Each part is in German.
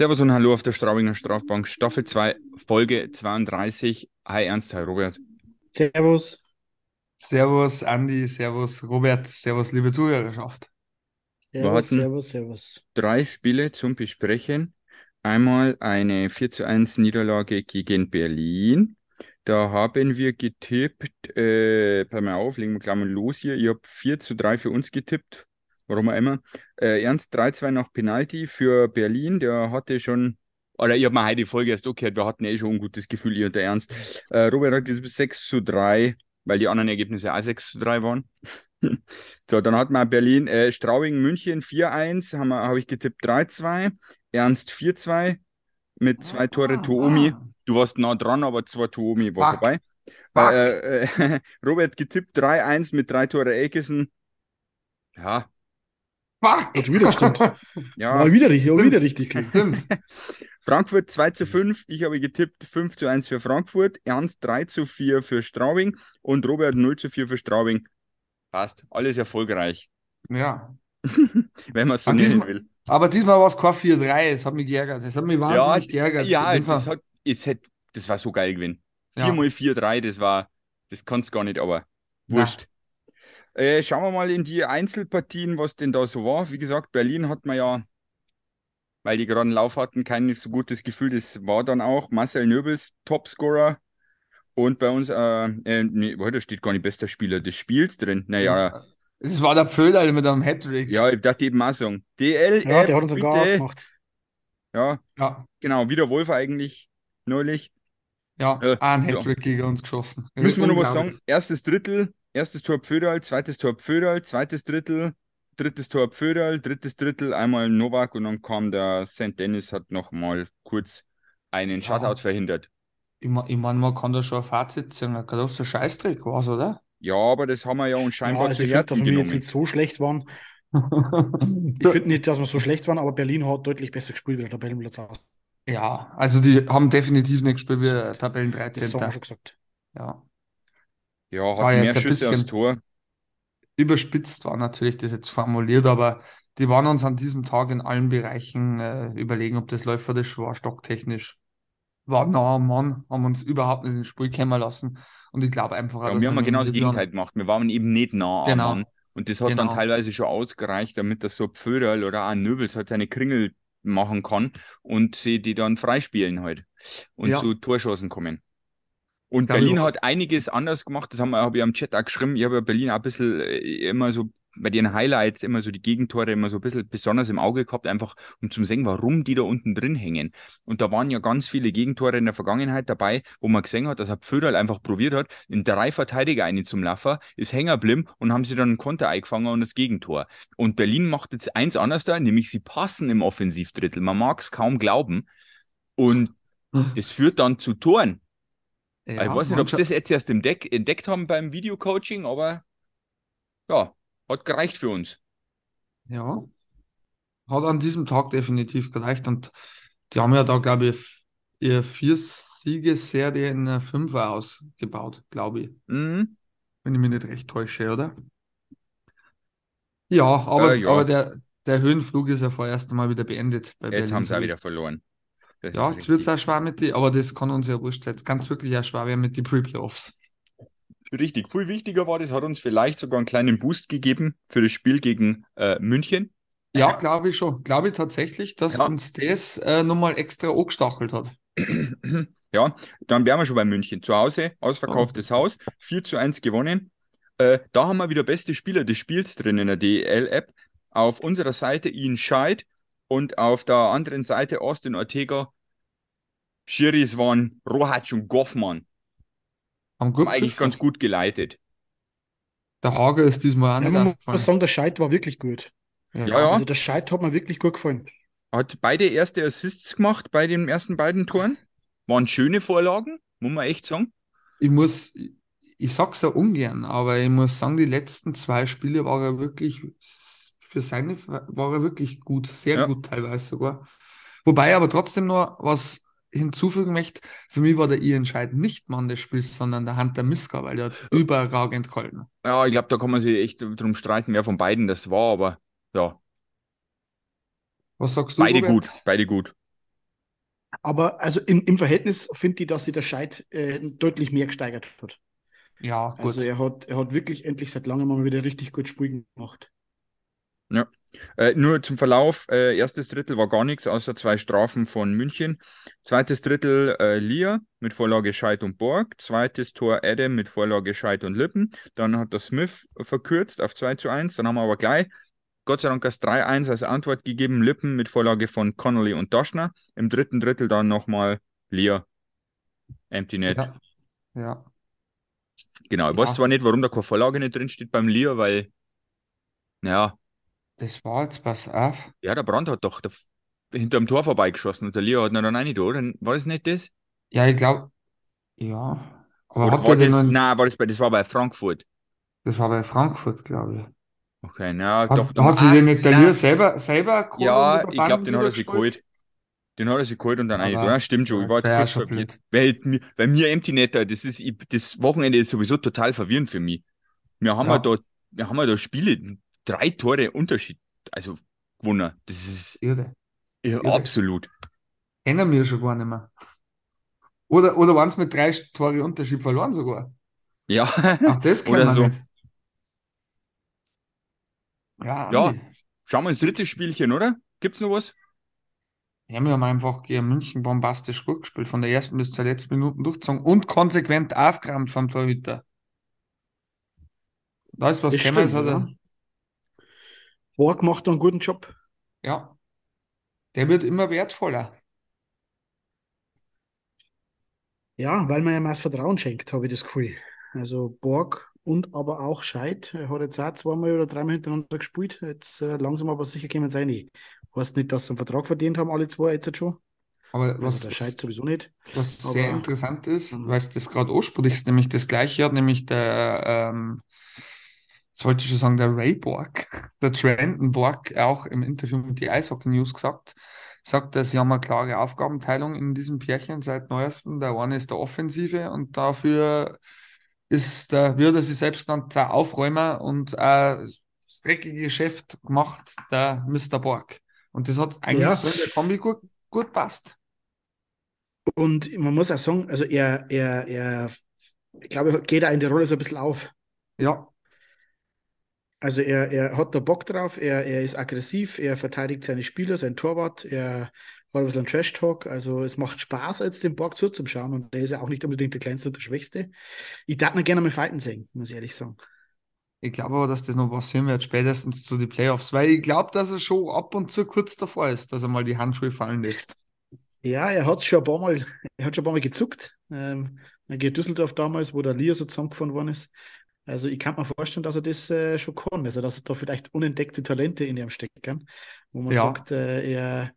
Servus und Hallo auf der Straubinger Strafbank, Staffel 2, Folge 32. Hi Ernst, hi Robert. Servus. Servus Andi, Servus Robert, Servus liebe Zuhörerschaft. Wir Servus, hatten- Servus, Servus. Drei Spiele zum Besprechen. Einmal eine 4 zu 1 Niederlage gegen Berlin. Da haben wir getippt, äh, bei mir auf, legen wir gleich mal los hier. Ich habe 4 zu 3 für uns getippt, warum auch immer. Äh, Ernst 3-2 nach Penalty für Berlin, der hatte schon, oder ich habe mir heute die Folge erst okay, wir hatten eh schon ein gutes Gefühl, ihr und der Ernst. Äh, Robert hat gesagt 6 zu 3, weil die anderen Ergebnisse auch 6 zu 3 waren. So, dann hat man Berlin, äh, Straubing, München 4-1, habe hab ich getippt 3-2, Ernst 4-2 mit zwei Tore Ah, Toomi. ah. Du warst nah dran, aber zwei Toomi war Fuck. vorbei. Fuck. Äh, äh, Robert getippt 3-1 mit drei Tore Elkison. Ja, Fuck! Hat schon wieder gestimmt. ja. Mal wieder richtig, auch wieder richtig klingt. Stimmt. Frankfurt 2 zu 5, ich habe getippt 5 zu 1 für Frankfurt, Ernst 3 zu 4 für Straubing und Robert 0 zu 4 für Straubing. Passt, alles erfolgreich, Ja. wenn man es so nennen diesmal- will. Aber diesmal war es kein 4-3, das hat mich geärgert. Das hat mich wahnsinnig geärgert. Ja, In dem das, hat, es hätte, das war so geil gewesen. Ja. 4x4-3, das war, das kannst du gar nicht, aber wurscht. Äh, schauen wir mal in die Einzelpartien, was denn da so war. Wie gesagt, Berlin hat man ja, weil die gerade einen Lauf hatten, kein so gutes Gefühl. Das war dann auch Marcel Nöbels, Topscorer. Und bei uns, äh, äh, nee, da steht gar nicht bester Spieler des Spiels drin. Naja, Das war der Pföderl mit einem Hattrick. ja, ich dachte eben auch sagen. DL, Ja, der hat uns sogar ausgemacht. Ja, Ja, genau, wieder Wolf eigentlich neulich. ja, Äh, ein ja. Hattrick gegen uns geschossen. Müssen wir noch was sagen? Erstes Drittel, erstes Tor Pföderl, zweites Tor Pföderl, zweites Drittel, drittes Tor Pföderl, drittes Drittel, einmal Novak und dann kam der St. Dennis, hat noch mal kurz einen Ja. Shutout verhindert. Ich, ich meine, man kann da schon ein Fazit ziehen. Ein großer Scheißdreck war es, oder? Ja, aber das haben wir ja uns Ja, scheinbar also zu ich finde, dass Herzen wir jetzt genommen. nicht so schlecht waren. Ich finde nicht, dass wir so schlecht waren, aber Berlin hat deutlich besser gespielt wie der Tabellenplatz aus. Ja, also die haben definitiv nicht gespielt wie Tabellen Das haben wir 13. schon gesagt. Ja. Ja, war hat jetzt mehr Schüsse bisschen- Tor. Überspitzt war natürlich das jetzt formuliert, aber die waren uns an diesem Tag in allen Bereichen äh, überlegen, ob das läuferisch war, stocktechnisch. War nah am Mann, haben uns überhaupt nicht ins Spiel kommen lassen. Und ich glaube einfach, Ja, wir haben genau das Gegenteil gemacht. Wir waren eben nicht nah am Genau. Mann. Und das hat dann Genau. teilweise schon ausgereicht, damit das so Pföderl oder auch ein Nöbels halt seine Kringel machen kann und sie die dann freispielen halt und Ja. zu Torschancen kommen. Und glaube, Berlin hat einiges anders gemacht, das haben wir, habe ich am Chat auch geschrieben. Ich habe ja Berlin auch ein bisschen äh, immer so bei den Highlights immer so die Gegentore immer so ein bisschen besonders im Auge gehabt, einfach um zu sehen, warum die da unten drin hängen. Und da waren ja ganz viele Gegentore in der Vergangenheit dabei, wo man gesehen hat, dass ein Pföderl einfach probiert hat, in drei Verteidiger einen zum Laffer, ist hängen geblieben und haben sie dann einen Konter eingefangen und das Gegentor. Und Berlin macht jetzt eins anders da, nämlich sie passen im Offensivdrittel. Man mag es kaum glauben. Und das führt dann zu Toren. Ja, ich weiß nicht, ob sie das jetzt erst entdeck entdeckt haben beim Videocoaching, aber ja, hat gereicht für uns. Ja, hat an diesem Tag definitiv gereicht und die haben ja da, glaube ich, ihre vier Siegesserie in einer Fünfer ausgebaut, glaube ich, Mhm. wenn ich mich nicht recht täusche, oder? Ja, aber, Äh, ja. aber der, der Höhenflug ist ja vorerst einmal wieder beendet Jetzt Berlin. haben sie auch wieder verloren. Das Ja, jetzt wird es auch schwer mit die, aber das kann uns ja wurscht sein. Jetzt kann es wirklich auch schwer werden mit den Pre-Playoffs. Richtig. Viel wichtiger war, das hat uns vielleicht sogar einen kleinen Boost gegeben für das Spiel gegen äh, München. Ja, glaube ich schon. Glaube ich tatsächlich, dass Ja. uns das äh, nochmal extra angestachelt hat. Ja, dann wären wir schon bei München. Zu Hause, ausverkauftes Haus, 4 zu 1 gewonnen. Äh, da haben wir wieder beste Spieler des Spiels drin in der DEL-App. Auf unserer Seite Ian Scheid und auf der anderen Seite Austin Ortega. Schiris waren Rohatsch und Goffmann. Haben Haben gut eigentlich ganz gut geleitet. Der Hager ist diesmal auch Ja, man muss sagen, der Scheit war wirklich gut. Ja, ja. Also der Scheit hat mir wirklich gut gefallen. Hat beide erste Assists gemacht bei den ersten beiden Toren. Waren schöne Vorlagen, muss man echt sagen. Ich muss, ich sag's ja ungern, aber ich muss sagen, die letzten zwei Spiele war er wirklich, für seine, war er wirklich gut, sehr Ja. gut teilweise sogar. Wobei ich aber trotzdem noch was hinzufügen möchte, für mich war der Ian Scheid nicht Mann des Spiels, sondern der Hunter Miska, weil der hat überragend gehalten. Ja, ich glaube, da kann man sich echt drum streiten, wer von beiden das war, aber ja, Was sagst du, beide Robert? gut, beide gut. Aber also im, im Verhältnis finde ich, dass sich der Scheid äh, deutlich mehr gesteigert hat. Ja, gut. Also er hat, er hat wirklich endlich seit langem mal wieder richtig gut Spiel gemacht. Ja. Äh, nur zum Verlauf, äh, erstes Drittel war gar nichts, außer zwei Strafen von München. Zweites Drittel äh, Lia mit Vorlage Scheid und Borg. Zweites Tor Adam mit Vorlage Scheid und Lippen. Dann hat der Smith verkürzt auf 2 zu 1. Dann haben wir aber gleich, Gott sei Dank, das 3-1 als Antwort gegeben. Lippen mit Vorlage von Connolly und Daschner. Im dritten Drittel dann nochmal Lia. Empty Net. Ja. ja. Genau, ich Ja. weiß zwar nicht, warum da keine Vorlage nicht drin steht beim Lia, weil, naja, Das war jetzt, pass auf. ja, der Brand hat doch da, hinterm Tor vorbeigeschossen und der Lia hat ihn dann rein, oder? War das nicht das? Ja, ich glaube, ja. Aber Oder hat war er das, noch, nein, war das, bei, das war bei Frankfurt. das war bei Frankfurt, glaube ich. Okay, na, Hat, doch, hat sich den nicht der. Lier selber, selber geholt Ja, ich glaube, den hat er sich geholt. Den hat er sich geholt und dann. Aber- Ja, stimmt schon. Ich war jetzt kurz verwirrt. Weil mir, bei mir Empty Netter, das ist, ich, das Wochenende ist sowieso total verwirrend für mich. Wir haben Ja. ja da, wir haben ja da Spiele, drei Tore Unterschied, also gewonnen. Das ist Irre. ja, irre. absolut. Kennen wir schon gar nicht mehr. Oder, oder waren es mit drei Tore Unterschied verloren sogar? Ja, Auch das kennen Oder wir so. nicht. Ja, Ja. Schauen wir ins dritte Spielchen, oder? Gibt's noch was? Ja, wir haben einfach gegen München bombastisch gut gespielt, von der ersten bis zur letzten Minute durchgezogen und konsequent aufgerammt vom Torhüter. Da ist was gekommen, hat er. Borg macht einen guten Job. ja. Der wird immer wertvoller. Ja, weil man ihm das Vertrauen schenkt, habe ich das Gefühl. Also Borg und aber auch Scheid. Er hat jetzt auch zweimal oder dreimal hintereinander gespielt. Jetzt äh, langsam aber sicher kommen sie rein. Heißt nicht, dass sie einen Vertrag verdient haben, alle zwei jetzt schon. Aber Also was, der Scheid sowieso nicht. was aber- sehr interessant ist, Mhm. weil du das gerade ansprichst, nämlich das gleiche hat nämlich der, ähm, jetzt wollte ich schon sagen, der Ray Borg, der Trendon Borg, auch im Interview mit die Eishockey News gesagt, sagt, dass sie haben eine klare Aufgabenteilung in diesem Pärchen seit neuestem. Der eine ist der Offensive und dafür ist der, er sich selbst genannt, der Aufräumer und äh, das dreckige Geschäft gemacht, der Mr. Borg. Und das hat eigentlich Ja. so in der Kombi gut, gut passt. Und man muss auch sagen, also er, er, er, ich glaube, er geht auch in der Rolle so ein bisschen auf. Ja, Also er, er hat da Bock drauf, er, er ist aggressiv, er verteidigt seine Spieler, sein Torwart, er hat ein bisschen Trash-Talk, also es macht Spaß, jetzt dem Borg zuzuschauen und der ist ja auch nicht unbedingt der Kleinste und der Schwächste. Ich darf ihn gerne mal fighten sehen, muss ich ehrlich sagen. Ich glaube aber, dass das noch passieren wird, spätestens zu den Playoffs, weil ich glaube, dass er schon ab und zu kurz davor ist, dass er mal die Handschuhe fallen lässt. Ja, er hat schon ein paar Mal, er hat schon ein paar Mal gezuckt. Ähm, gegen Düsseldorf damals, wo der Lia so zusammengefahren worden ist. Also ich kann mir vorstellen, dass er das äh, schon kann. Also dass da vielleicht unentdeckte Talente in ihm stecken, wo man Ja. sagt, äh, er,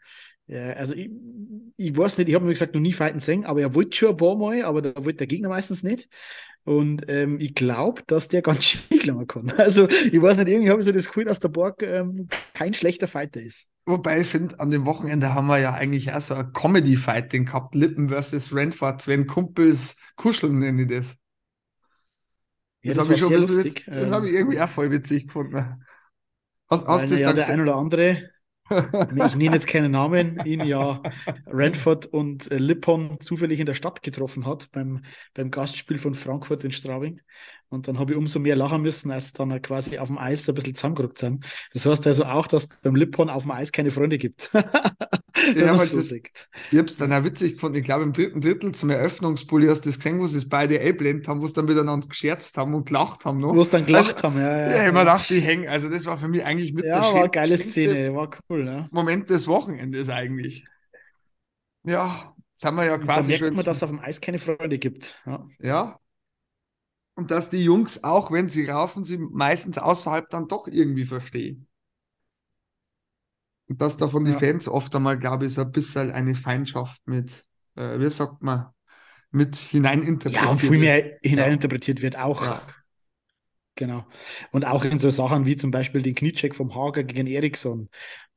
er, also ich, ich weiß nicht, ich habe mir gesagt noch nie fighten sehen, aber er wollte schon ein paar Mal, aber da wollte der Gegner meistens nicht. Und ähm, ich glaube, dass der ganz schön lange kann. Also ich weiß nicht, irgendwie habe ich so das Gefühl, dass der Borg ähm, kein schlechter Fighter ist. Wobei ich finde, an dem Wochenende haben wir ja eigentlich auch so ein Comedy-Fighting gehabt, Lippen versus Renford, wenn Kumpels kuscheln, nenne ich das. Ja, das das habe ich schon ein bisschen witz- das Ähm, habe ich irgendwie auch voll witzig gefunden. Hast, hast Weil, ja, der ein oder andere, ich nenne jetzt keinen Namen, ihn ja Ranford und äh, Lippon zufällig in der Stadt getroffen hat, beim, beim Gastspiel von Frankfurt in Straubing. Und dann habe ich umso mehr lachen müssen, als dann quasi auf dem Eis ein bisschen zusammengerückt sind. Das heißt also auch, dass beim Lippon auf dem Eis keine Freunde gibt. Ja, so das-. Ich habe es dann auch witzig gefunden. Ich glaube, im dritten Drittel zum Eröffnungspulli hast du das gesehen, wo sie es beide einblendet haben, wo sie dann miteinander gescherzt haben und gelacht haben. Wo es dann gelacht haben. Ja, Ja, ja, ich mir gedacht, die hängen. Also, das war für mich eigentlich mit ja der war eine geile Szene, war cool. Ja. Moment des Wochenendes eigentlich. Ja, jetzt haben wir ja Da quasi merkt schon. man, dass es auf dem Eis keine Freunde gibt. Ja. Ja. Und dass die Jungs, auch wenn sie raufen, sie meistens außerhalb dann doch irgendwie verstehen. Und dass davon die Ja. Fans oft einmal, glaube ich, so ein bisschen eine Feindschaft mit, äh, wie sagt man, mit hineininterpretiert Ja, und viel wird. mehr hineininterpretiert wird auch. Ja. Genau. Und auch in so Sachen wie zum Beispiel den Kniecheck vom Hager gegen Eriksson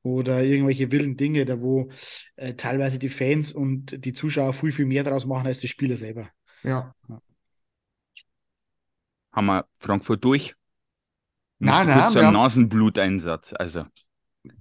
oder irgendwelche wilden Dinge, da wo äh, teilweise die Fans und die Zuschauer viel, viel mehr draus machen als die Spieler selber. Ja. Haben wir Frankfurt durch? Nein, nein, kurz wir so haben- Nasenbluteinsatz. Also,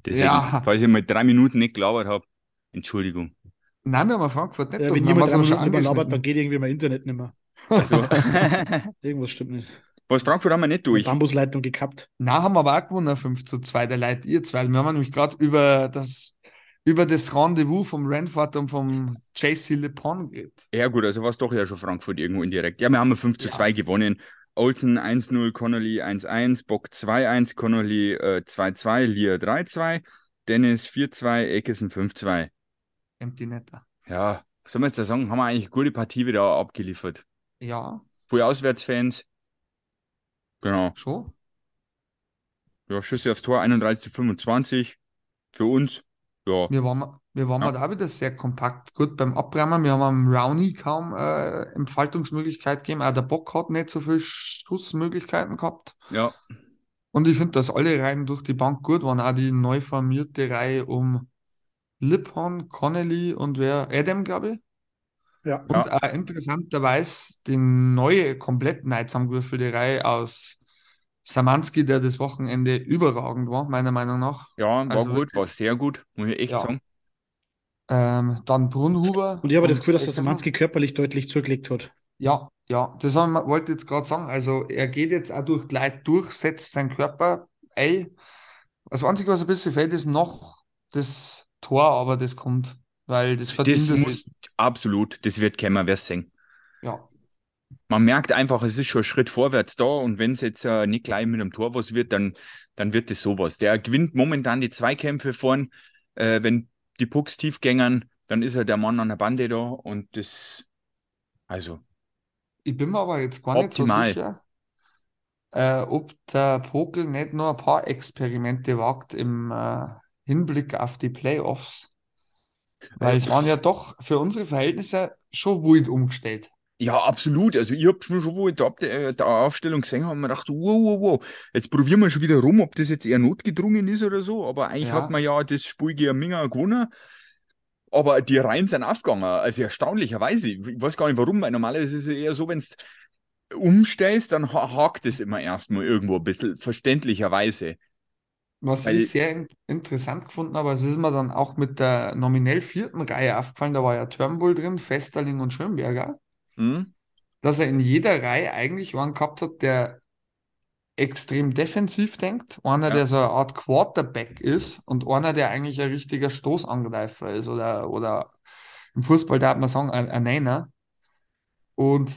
deswegen, Ja. falls ich mal drei Minuten nicht gelabert habe, Entschuldigung. Nein, wir haben Frankfurt nicht. Ja, durch. wenn Wir haben jemand drei schon Minuten nicht mehr labert, dann geht irgendwie mein Internet nicht mehr. Also, Irgendwas stimmt nicht. was Frankfurt haben wir nicht durch. Bambusleitung gekappt. Nein, haben wir aber auch gewonnen, 5 zu 2, der Leute, ihr zwei. Wir haben nämlich gerade über das, über das Rendezvous vom Ranford und vom JC Le Pon geredet. Ja, gut, also war es doch ja schon Frankfurt irgendwo indirekt. Ja, wir haben 5 zu Ja. 2 gewonnen. Olsen 1-0, Connolly 1-1, Bock 2-1, Connolly äh, 2-2, Lier 3-2, Dennis 4-2, Eckesen 5-2. Empty Netter. Ja, was soll man jetzt da sagen? Haben wir eigentlich gute Partie wieder abgeliefert. Ja, Viele Auswärtsfans. Genau. schon. Ja, Schüsse aufs Tor 31 zu 25. Für uns. Ja. Wir waren, wir waren Ja. da wieder sehr kompakt. Gut, beim Abräumen, wir haben am Rowney kaum äh, Entfaltungsmöglichkeit gegeben. Auch der Bock hat nicht so viele Schussmöglichkeiten gehabt. Ja. Und ich finde, dass alle Reihen durch die Bank gut waren. Auch die neu formierte Reihe um Lippon, Connolly und wer? Adam, glaube ich. Ja. Und Ja. auch interessanterweise die neue, komplett neu zusammengewürfelte Reihe aus Samanski, der das Wochenende überragend war, meiner Meinung nach. Ja, war Also gut, war wirklich- sehr gut, muss ich echt Ja. sagen. Ähm, dann Brunhuber. Und ich habe das Gefühl, dass der. Samanski körperlich deutlich zugelegt hat. Ja, ja, das haben wollte ich jetzt gerade sagen. Also er geht jetzt auch durch die Leute durch, setzt seinen Körper ein. Das Einzige, was ein bisschen fehlt, ist noch das Tor, aber das kommt, weil das verdient Das es muss, sich. absolut, das wird kämen, wer sehen. Ja, Man merkt einfach, es ist schon ein Schritt vorwärts da und wenn es jetzt äh, nicht gleich mit einem Tor was wird, dann, dann wird es sowas. Der gewinnt momentan die Zweikämpfe vorn. Äh, wenn die Pucks tief gängern, dann ist er der Mann an der Bande da und das, also, ich bin mir aber jetzt gar nicht so Optimal. sicher, äh, ob der Pokel nicht nur ein paar Experimente wagt im äh, Hinblick auf die Playoffs. Weil es waren ja doch für unsere Verhältnisse schon wild umgestellt. Ja, absolut. Also, ich habe schon, schon wo ich da der, der Aufstellung gesehen habe, mir gedacht, wow, wow, wow, jetzt probieren wir schon wieder rum, ob das jetzt eher notgedrungen ist oder so. Aber eigentlich Ja. hat man ja das Spiel gegen Minga gewonnen. Aber die Reihen sind aufgegangen. Also erstaunlicherweise. Ich weiß gar nicht warum, weil normalerweise ist es eher so, wenn du umstellst, dann ha- hakt es immer erstmal irgendwo ein bisschen, verständlicherweise. Was Weil- ich sehr in interessant gefunden habe, es ist mir dann auch mit der nominell vierten Reihe aufgefallen, da war ja Turnbull drin, Festerling und Schönberger, Hm? dass er in jeder Reihe eigentlich einen gehabt hat, der extrem defensiv denkt, einer, Ja. der so eine Art Quarterback ist und einer, der eigentlich ein richtiger Stoßangreifer ist oder, oder im Fußball darf man sagen, ein, ein Niner. Und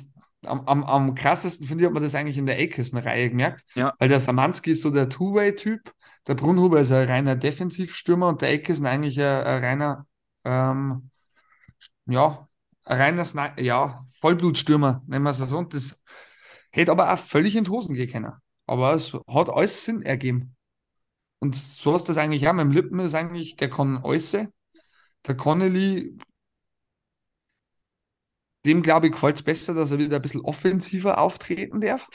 am, am, am krassesten finde ich, hat man das eigentlich in der Aikison-Reihe gemerkt, Ja. weil der Samanski ist so der Two-Way-Typ, der Brunhuber ist ein reiner Defensivstürmer und der Aikison eigentlich ein, ein reiner, ähm, ja, reiner Sni ja, Vollblutstürmer, nennen wir es so. Und das hätte aber auch völlig in die Hosen gehen können. Aber es hat alles Sinn ergeben. Und so ist das eigentlich auch. Mit dem Lippen ist eigentlich, der kann alles. Der Connolly, dem glaube ich, gefällt es besser, dass er wieder ein bisschen offensiver auftreten darf.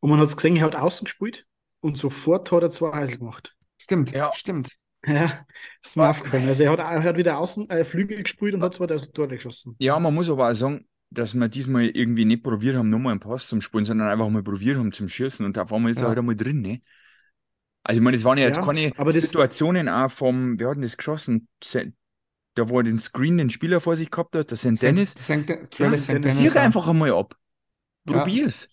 Und man hat es gesehen, er hat außen gespielt und sofort hat er zwei Eisel gemacht. Stimmt, Ja. stimmt. Ja, mir aufgefallen. Also er hat, er hat wieder außen äh, Flügel gespielt und hat zwei Tore geschossen. Ja, man muss aber auch sagen, dass wir diesmal irgendwie nicht probiert haben, nochmal einen Pass zum Spielen, sondern einfach mal probiert haben zum Schießen und auf einmal ist er Ja. halt einmal drin, ne? Also ich meine, es waren ja jetzt Ja, keine aber das- Situationen auch vom, wer hat denn das geschossen? Se- Da wo er den Screen, den Spieler vor sich gehabt hat, das sind Dennis. St. Ja, Travis St. Dennis, Sieg einfach einmal ab. Ja. Probier's.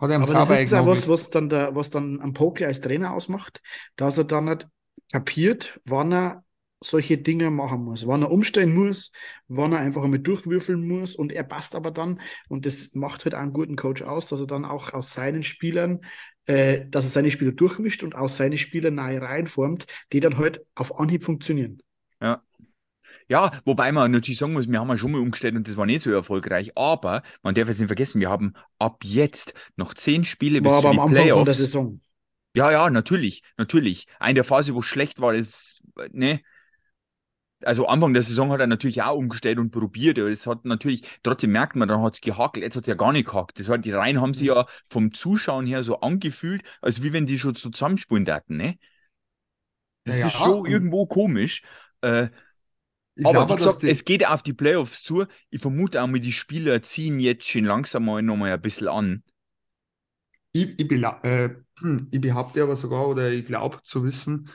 hat er ihm Aber das ist auch was, was dann, der, was dann am Poker als Trainer ausmacht, dass er dann nicht kapiert, wann er solche Dinge machen muss, wann er umstellen muss, wann er einfach einmal durchwürfeln muss und er passt aber dann und das macht halt auch einen guten Coach aus, dass er dann auch aus seinen Spielern, äh, dass er seine Spieler durchmischt und aus seinen Spielern neue Reihen formt, die dann halt auf Anhieb funktionieren. Ja, wobei man natürlich sagen muss, wir haben ja schon mal umgestellt und das war nicht so erfolgreich. Aber man darf jetzt nicht vergessen, wir haben ab jetzt noch zehn Spiele bis War zu aber die am Anfang von der Playoffs. Saison. Ja, ja, natürlich, natürlich. Eine der Phase, wo es schlecht war, ist, ne? Also Anfang der Saison hat er natürlich auch umgestellt und probiert, aber es hat natürlich, trotzdem merkt man, dann hat es gehakelt, jetzt hat es ja gar nicht gehakt. Das hat, die Reihen haben sich ja vom Zuschauen her so angefühlt, als wie wenn die schon so zusammenspielen daten, ne? Das Ja, ist schon irgendwo komisch. Äh, Ich aber glaube, wie gesagt, es geht auf die Playoffs zu. Ich vermute auch mal, die Spieler ziehen jetzt schon langsam mal nochmal ein bisschen an. Ich, ich, äh, ich behaupte aber sogar, oder ich glaube zu wissen,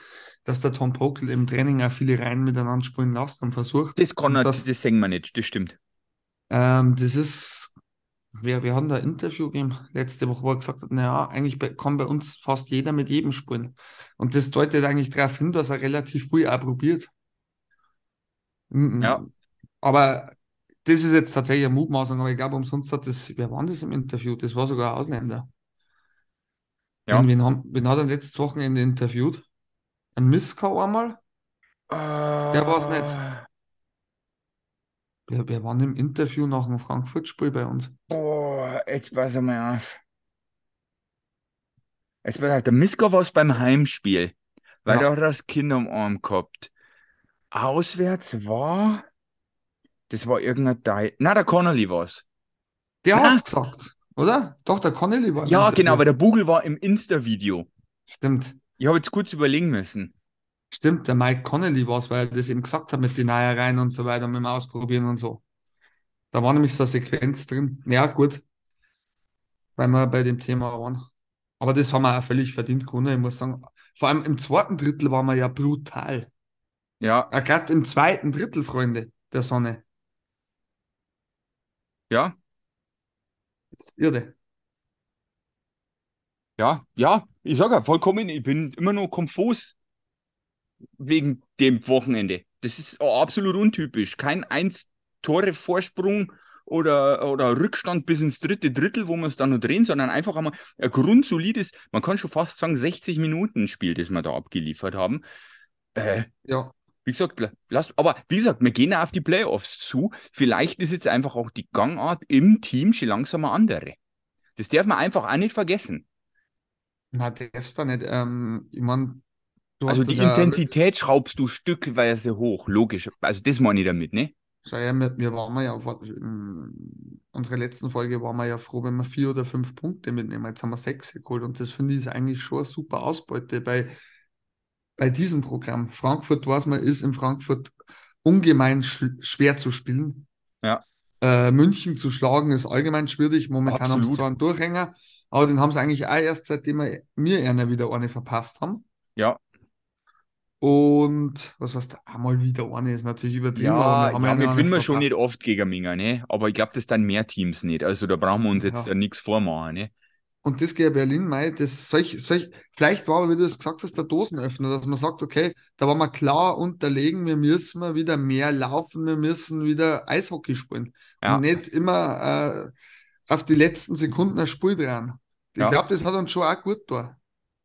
dass der Tom Pokel im Training auch viele Reihen miteinander spielen lässt und versucht. Das kann er, das, das sehen wir nicht, das stimmt. ähm, das ist, wir, wir haben da ein Interview gegeben letzte Woche, wo er gesagt hat, naja, eigentlich kann bei uns fast jeder mit jedem spielen. Und das deutet eigentlich darauf hin, dass er relativ früh auch probiert. Ja. Aber das ist jetzt tatsächlich eine Mutmaßung, aber ich glaube, umsonst hat das, wer war das im Interview? Das war sogar ein Ausländer. Ja. Wen, wen, haben, wen hat er letztes Wochenende interviewt? Ein Miskau einmal? Der war's nicht. Wer, wer war im Interview nach dem Frankfurt-Spiel bei uns? Boah, jetzt pass mal auf. Jetzt pass auf, der Miska war es beim Heimspiel, weil Ja. da hat er das Kind am Arm gehabt. Auswärts war, das war irgendein Teil. Na, der Connolly war's. Der Ah. hat's gesagt, oder? Doch, der Connelly war Ja, genau, aber der Bugel war im Insta-Video. Stimmt. Ich habe jetzt kurz überlegen müssen. Stimmt, der Mike Connelly war es, weil er das eben gesagt hat mit den Neiereien und so weiter, mit dem Ausprobieren und so. Da war nämlich so eine Sequenz drin. Ja, gut, weil wir bei dem Thema waren. Aber das haben wir auch völlig verdient gewonnen, ich muss sagen. Vor allem im zweiten Drittel waren wir ja brutal. Ja, gerade im zweiten Drittel, Freunde, der Sonne. ja, irre. ja, ja. Ich sage ja, vollkommen, ich bin immer noch konfus wegen dem Wochenende. Das ist absolut untypisch. Kein eins Tore Vorsprung oder, oder Rückstand bis ins dritte Drittel, wo wir es dann noch drehen, sondern einfach einmal ein grundsolides, man kann schon fast sagen, 60 Minuten Spiel, das wir da abgeliefert haben. Äh, Ja, wie gesagt, la- lasst, aber wie gesagt, wir gehen ja auf die Playoffs zu. Vielleicht ist jetzt einfach auch die Gangart im Team schon langsam eine andere. Das darf man einfach auch nicht vergessen. na, darfst du nicht. Ähm, ich meine, du Also hast die ja, Intensität schraubst du stückweise hoch, logisch. Also das meine ich damit, ne? Schau her, wir, wir waren ja, in unserer letzten Folge waren wir ja froh, wenn wir vier oder fünf Punkte mitnehmen. Jetzt haben wir sechs geholt und das finde ich ist eigentlich schon eine super Ausbeute bei, bei diesem Programm. Frankfurt, weiß man, ist in Frankfurt ungemein sch schwer zu spielen. Ja. Äh, München zu schlagen ist allgemein schwierig. Momentan haben sie zwar einen Durchhänger, aber den haben sie eigentlich auch erst, seitdem wir mir einer wieder eine verpasst haben. Ja, Und was heißt einmal wieder eine ist natürlich übertrieben, ja, aber wir ja, wir gewinnen wir schon nicht oft gegen Minga, ne? Aber ich glaube, das dann mehr Teams nicht. Also da brauchen wir uns jetzt ja. nichts vormachen, ne? Und das geht Berlin, mei, das solch, solch, vielleicht war aber, wie du es gesagt hast, der Dosenöffner, dass man sagt, okay, da waren wir klar unterlegen, wir müssen mal wieder mehr laufen, wir müssen wieder Eishockey spielen. Ja. Und nicht immer äh, auf die letzten Sekunden ein Spiel dran. Ich Ja. glaube, das hat uns schon auch gut da.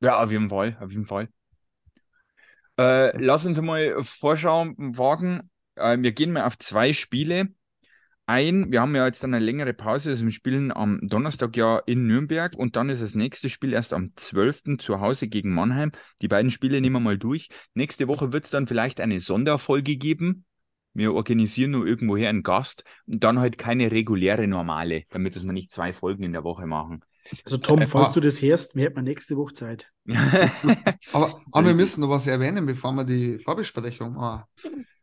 Ja, auf jeden Fall, auf jeden Fall. Äh, lass uns mal Vorschau wagen. Äh, wir gehen mal auf zwei Spiele ein. Wir haben ja jetzt dann eine längere Pause. Also wir spielen am Donnerstag ja in Nürnberg und dann ist das nächste Spiel erst am 12. zu Hause gegen Mannheim. Die beiden Spiele nehmen wir mal durch. Nächste Woche wird es dann vielleicht eine Sonderfolge geben. Wir organisieren nur irgendwoher einen Gast und dann halt keine reguläre normale, damit wir nicht zwei Folgen in der Woche machen. Also Tom, falls ah. du das hörst, wir hätten nächste Woche Zeit. Aber, aber wir müssen noch was erwähnen, bevor wir die Vorbesprechung machen.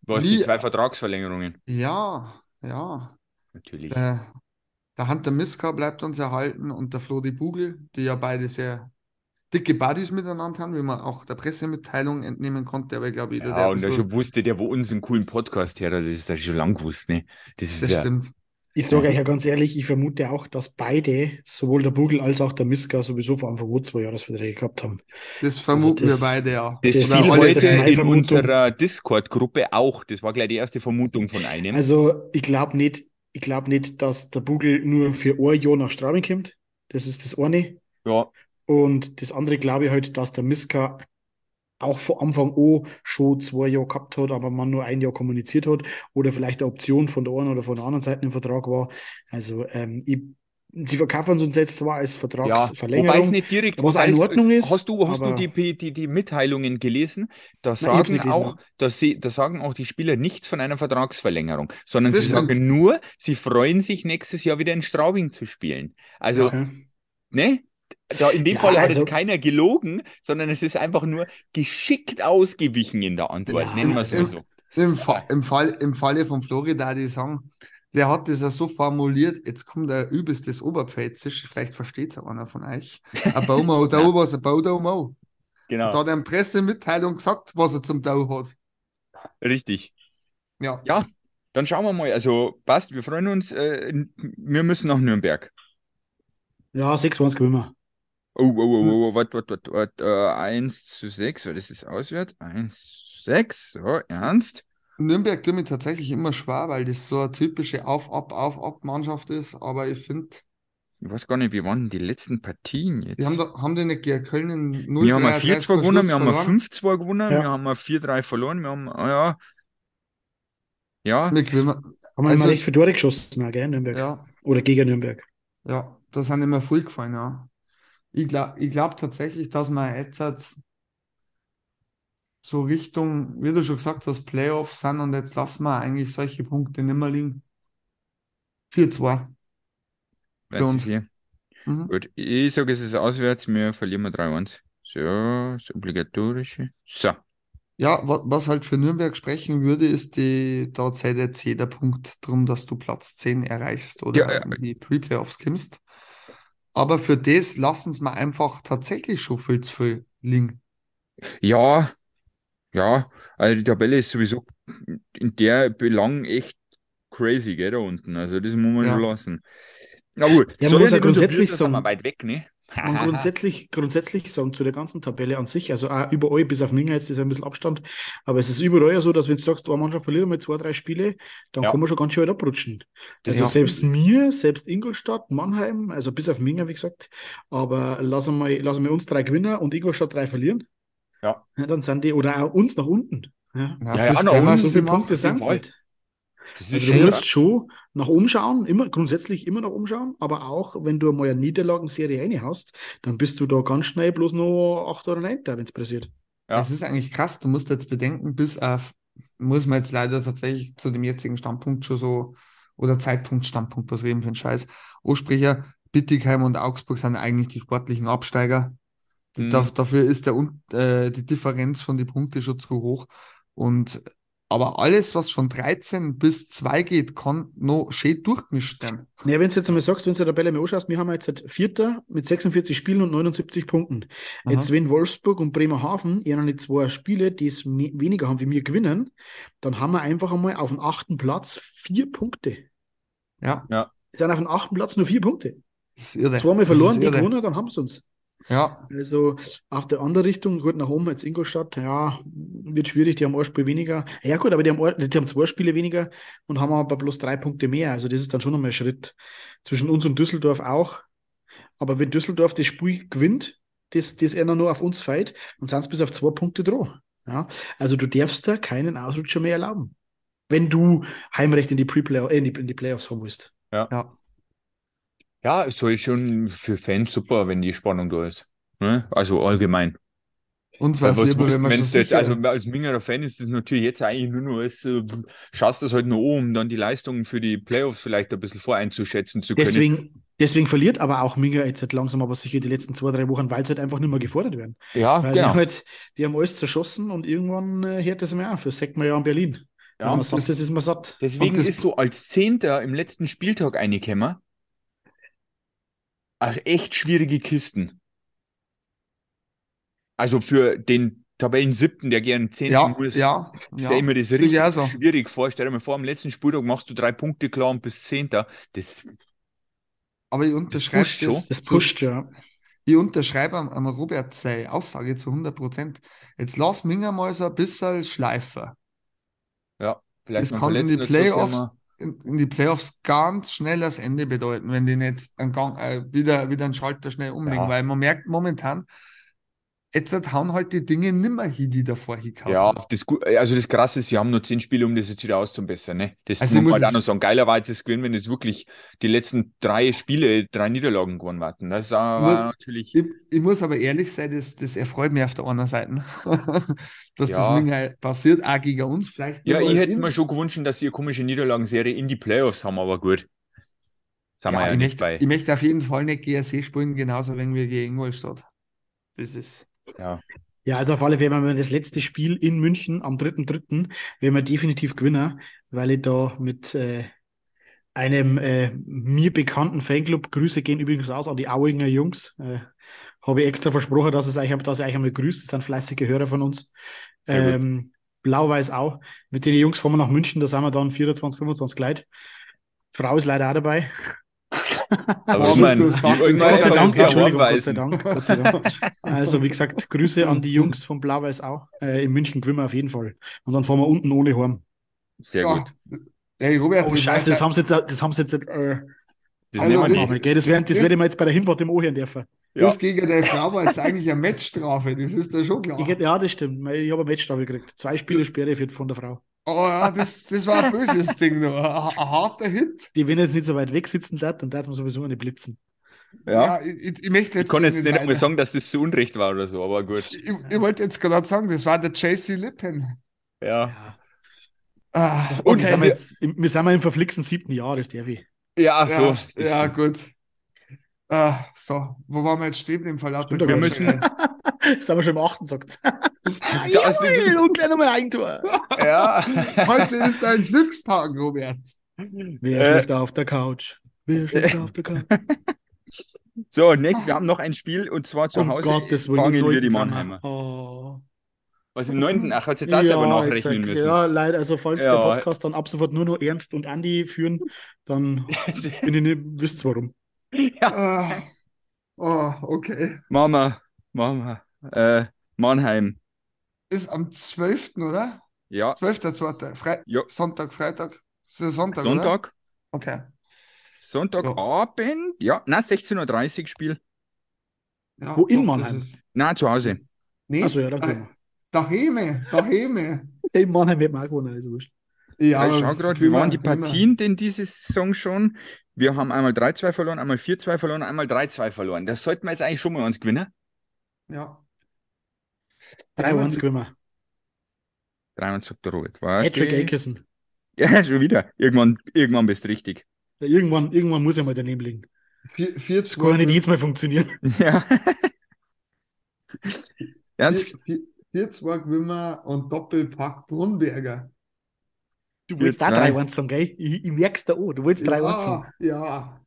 Was, die zwei Vertragsverlängerungen? Ja, ja. Natürlich. Der, der Hunter Miska bleibt uns erhalten und der Flori Bugel, die ja beide sehr dicke Buddies miteinander haben, wie man auch der Pressemitteilung entnehmen konnte, aber ich glaube, jeder, der Ja, ein und der schon wusste, der wo uns einen coolen Podcast hört, das ist das schon lang gewusst, ne? Das ist das ja, stimmt. Ich sage euch ja ganz ehrlich, ich vermute auch, dass beide, sowohl der Bugel als auch der Miska, sowieso vor Anfang an zwei Jahresverträge gehabt haben. Das vermuten das- wir beide ja. das Das alle heute in Vermutung. unserer Discord-Gruppe auch. Das war gleich die erste Vermutung von einem. Also ich glaube nicht, ich glaube nicht, dass der Bugel nur für ein Jahr nach Straubing kommt. Das ist das eine. ja, Und das andere glaube ich halt, dass der Miska auch von Anfang an schon zwei Jahre gehabt hat, aber man nur ein Jahr kommuniziert hat oder vielleicht eine Option von der einen oder von der anderen Seite im Vertrag war. Also ähm, ich, sie verkaufen uns jetzt zwar als ja. Wobei Vertragsverlängerung, es nicht direkt, was in Ordnung ist, Hast du, hast du die, die, die Mitteilungen gelesen? Da sagen gelesen, auch, da, sie, da sagen auch die Spieler nichts von einer Vertragsverlängerung, sondern Das sie stimmt. sagen nur, sie freuen sich nächstes Jahr wieder in Straubing zu spielen. Also, ja. ne? Da in dem Ja, Fall hat also- jetzt keiner gelogen, sondern es ist einfach nur geschickt ausgewichen in der Antwort. Ja, Nennen wir es mal so. Im, Fa im, Fall, Im Falle von Florida, die sagen, der hat das ja so formuliert, jetzt kommt er übelstes Oberpfälzisch, vielleicht versteht es auch einer von euch. Ein Baumau, da was, ein Bau, da mau. Genau. Da hat er in Pressemitteilung gesagt, was er zum Tau hat. Richtig. Ja. Ja, dann schauen wir mal. Also passt, wir freuen uns. Äh, wir müssen nach Nürnberg. Ja, 6-1 gewinnen wir. Oh, oh, oh, oh, warte, warte, warte, warte. Äh, 1 zu 6, weil das ist auswärts. 1 zu 6, so, ernst? Nürnberg tut mir tatsächlich immer schwer, weil das so eine typische Auf, Ab, Auf, Ab-Mannschaft ist. Aber ich finde, Ich weiß gar nicht, wie waren denn die letzten Partien jetzt? die haben, da, haben die nicht gegen Köln in 0 wir haben ein 4-2 gewonnen, wir haben ein verloren. 5-2 gewonnen, Ja. wir haben ein 4-3 verloren, wir haben, ah, ja, ja, Wir gewinnen. Haben wir Also- immer recht viele Tore geschossen, gell, Nürnberg. Ja, Oder gegen Nürnberg. ja, da sind immer voll gefallen, ja. Ich glaube ich glaub tatsächlich, dass wir jetzt halt so Richtung, wie du schon gesagt hast, Playoffs sind und jetzt lassen wir eigentlich solche Punkte nicht mehr liegen. 4-2. Weit uns. Mhm. Gut, ich sage, es ist auswärts, wir verlieren wir 3-1. So, das Obligatorische. So, Ja, wa- was halt für Nürnberg sprechen würde, ist die, da zählt jetzt jeder Punkt drum, dass du Platz 10 erreichst oder Ja, ja. in die Pre-Playoffs kommst. Aber für das lassen sie mir einfach tatsächlich schon viel zu viel liegen. ja, ja, also die Tabelle ist sowieso in der Belang echt crazy, gell, da unten. Also das muss man Ja. schon lassen. Na gut, Ja, man muss ja grundsätzlich sagen- weit weg, ne? Und grundsätzlich, grundsätzlich sagen zu der ganzen Tabelle an sich, also auch überall, bis auf Minga, jetzt ist ein bisschen Abstand, aber es ist überall ja so, dass wenn du sagst, eine Mannschaft verliert mal zwei, drei Spiele, dann Ja. kann man schon ganz schön weit abrutschen. Das Also selbst mir, selbst Ingolstadt, Mannheim, also bis auf Minga, wie gesagt, aber lassen wir, lassen wir uns drei gewinnen und Ingolstadt drei verlieren. Ja. dann sind die, oder auch uns nach unten. Ja. Ja, ja, Thema uns So viele Punkte sind es nicht. Das ist Also du schon- musst schon nach oben schauen, immer, grundsätzlich immer nach oben schauen, aber auch wenn du mal eine Niederlagenserie reinhaust, dann bist du da ganz schnell bloß noch 8 oder 9, wenn es passiert. Ja. Das ist eigentlich krass. Du musst jetzt bedenken, bis auf, muss man jetzt leider tatsächlich zu dem jetzigen Standpunkt schon so, oder Zeitpunkt, Standpunkt, was reden für ein Scheiß. Ansprecher, Bittigheim und Augsburg sind eigentlich die sportlichen Absteiger. Mhm. Da, dafür ist der, äh, die Differenz von den Punkten schon zu hoch. Und, aber alles, was von 13 bis 2 geht, kann noch schön durchgemischt werden. Naja, wenn du jetzt einmal sagst, wenn du die Tabelle mal anschaust, wir haben jetzt Vierter mit 46 Spielen und 79 Punkten. Aha. Jetzt, wenn Wolfsburg und Bremerhaven eher noch nicht zwei Spiele, die es weniger haben wie wir gewinnen, dann haben wir einfach einmal auf dem achten Platz vier Punkte. Ja, Wir sind auf dem achten Platz nur vier Punkte. das ist irre. Zweimal Das verloren, die gewonnen, dann haben sie uns. Ja, Also auf der anderen Richtung, gut, nach oben jetzt Ingolstadt, ja, wird schwierig, die haben ein Spiel weniger. Ja gut, aber die haben, ein- die haben zwei Spiele weniger und haben aber bloß drei Punkte mehr. Also das ist dann schon nochmal ein Schritt. Zwischen uns und Düsseldorf auch. Aber wenn Düsseldorf das Spiel gewinnt, das, das er nur auf uns fällt, dann sind es bis auf zwei Punkte dran. Ja, also du darfst da keinen Ausrutscher mehr erlauben. Wenn du Heimrecht in die, Pre äh, in die, in die Playoffs haben willst. ja. Ja, es soll schon für Fans super, wenn die Spannung da ist. Ne? Also allgemein. Uns Weil es was lieber, wenn du jetzt, sicher- also als Mingerer Fan ist das natürlich jetzt eigentlich nur noch, als, äh, schaust das halt nur um, um dann die Leistungen für die Playoffs vielleicht ein bisschen voreinzuschätzen zu können. Deswegen, deswegen verliert aber auch Minga jetzt halt langsam, aber sicher die letzten zwei, drei Wochen, weil sie halt einfach nicht mehr gefordert werden. ja, Weil die, genau. halt, die haben alles zerschossen und irgendwann äh, hört das mir auf. Das sagt man ja in Berlin. Ja, man satt das- ist, ist man satt. Deswegen Und das- ist so als Zehnter im letzten Spieltag reingekommen. Ach, echt schwierige Kisten. Also für den Tabellen siebten, der gern Zehnten ja, muss, ja, ja. stell ich mir das ich richtig auch so. schwierig vor. Stell dir mal vor, am letzten Spieltag machst du drei Punkte klar und bist Zehnter. Das, Aber ich unterschreibe pusht schon. Das zu- pusht, ja. Ich unterschreibe am, am Robert seine Aussage zu 100 Prozent. Jetzt lass Minger mal so ein bisschen schleifen. ja, vielleicht Das kann in die Playoffs. In, die Playoffs ganz schnell das Ende bedeuten, wenn die nicht einen Gang, äh, wieder, wieder einen Schalter schnell umlegen, Ja. weil man merkt momentan, jetzt hauen halt die Dinge nimmer hin, die davor hinkauen. Ja, das, also das Krasse ist, sie haben nur zehn Spiele, um das jetzt wieder auszubessern. Ne? Das Also muss man halt auch noch sagen. Geiler war jetzt das Gewinn, wenn es wirklich die letzten drei Spiele, drei Niederlagen gewonnen hatten. Das war, muss- natürlich. Ich, ich muss aber ehrlich sein, das, das erfreut mich auf der anderen Seite, dass das Ja. Minger passiert, auch gegen uns vielleicht. Ja, ich hätte mir schon gewünscht, dass sie eine komische Niederlagenserie in die Playoffs haben, aber gut. Sind wir Ja, ja ich, nicht möchte, bei. ich möchte auf jeden Fall nicht GSC spielen, genauso wenn wir gegen Ingolstadt. Das ist. Ja. Ja, also auf alle Fälle, wenn wir das letzte Spiel in München am 3.3. werden wir definitiv gewinnen, weil ich da mit äh, einem äh, mir bekannten Fanclub, Grüße gehen übrigens aus an die Auinger Jungs, äh, habe ich extra versprochen, dass es euch, dass ich euch einmal grüßt. Das sind fleißige Hörer von uns. Ähm, Blau-Weiß auch. Mit den Jungs fahren wir nach München, da sind wir dann 24, 25 Leute. Frau ist leider auch dabei. Aber ich meine, Gott sei Dank, ja Entschuldigung, Gott sei. Dank, Gott sei Dank. Also, wie gesagt, Grüße an die Jungs von Blau-Weiß auch. Äh, in München gewinnen wir auf jeden Fall. Und dann fahren wir unten ohne heim. Sehr Ja. gut. Hey, Robert, Oh, Scheiße, das haben sie jetzt, das haben sie jetzt, äh, Das Also nehmen wir das- nicht. gell, das, werden, das werde ich mir jetzt bei der Hinfahrt im Ohren dürfen. Das gegen der Frau war jetzt eigentlich eine Matchstrafe, das ist ja schon klar. Ich, ja, das stimmt. Ich habe eine Matchstrafe gekriegt. Zwei Spiele Sperre für- von der Frau. Oh ja, das, das war ein böses Ding noch. Ein, ein harter Hit. Die, wenn jetzt nicht so weit weg sitzen darf, dann darf man sowieso eine blitzen. Ja. ich, ich, ich möchte Ich jetzt kann jetzt nicht nicht einmal sagen, dass das zu Unrecht war oder so, aber gut. Ich, ich wollte jetzt gerade sagen, das war der JC Lippen. Ja. Ja. Ah, Und Okay. wir, sind jetzt, im- wir sind mal im verflixten siebten Jahr, das darf ich. Ja, ach ja, so. ja, gut. Ah, so, wo waren wir jetzt stehen im Fall? Stimmt, wir müssen- Sind wir schon im achten, sagt Das ist- Und gleich nochmal Eigentor. Ja. Heute ist ein Glückstag, Robert. Wer Äh. schläft auf der Couch? Wer schläft auf der Couch? So, next, wir haben noch ein Spiel und zwar zu Um Hause Gottes Willen, fangen im wir die. Mannheimer. Oh. Was im 9. Ach, hat jetzt auch selber nachrechnen exakt. müssen. Ja, leider. Also, falls Ja. der Podcast dann ab sofort nur noch Ernst und Andi führen, dann bin ich nicht, wisst ihr warum. Ah, oh, okay. Mama, Mama, äh, Mannheim. Ist am 12., oder? Ja, 12.2. Fre Ja. Sonntag, Freitag. Ist das Sonntag, Oder? Sonntag. Okay. Sonntagabend. Ja, na, 16.30 Uhr Spiel. Ja, Wo in Mannheim? Na, zu Hause. Nee, Achso, ja, dann äh, können daheim, daheim. wir. In Mannheim wird man auch gewonnen, also wurscht. Ja, ich schau gerade, wie waren die immer- Partien denn diese Saison schon? Wir haben einmal 3-2 verloren, einmal 4-2 verloren, einmal 3-2 verloren. Das sollten wir jetzt eigentlich schon mal uns gewinnen. Ja. 3-1 gewinnen wir. 3 sagt der Robert. Patrick Akerson. Ja, schon wieder. Irgendwann, irgendwann bist du richtig. Ja, irgendwann, irgendwann muss er mal daneben liegen. Vier, vier, Das kann ja nicht jedes Mal funktionieren. Ja. Ernst? 4-2 gewinnen und Doppelpack Brunberger. Du willst 4-2. 3-1 sagen, gell? Ich, ich merk's da auch. Du willst 3-1 sagen. Ja, ja.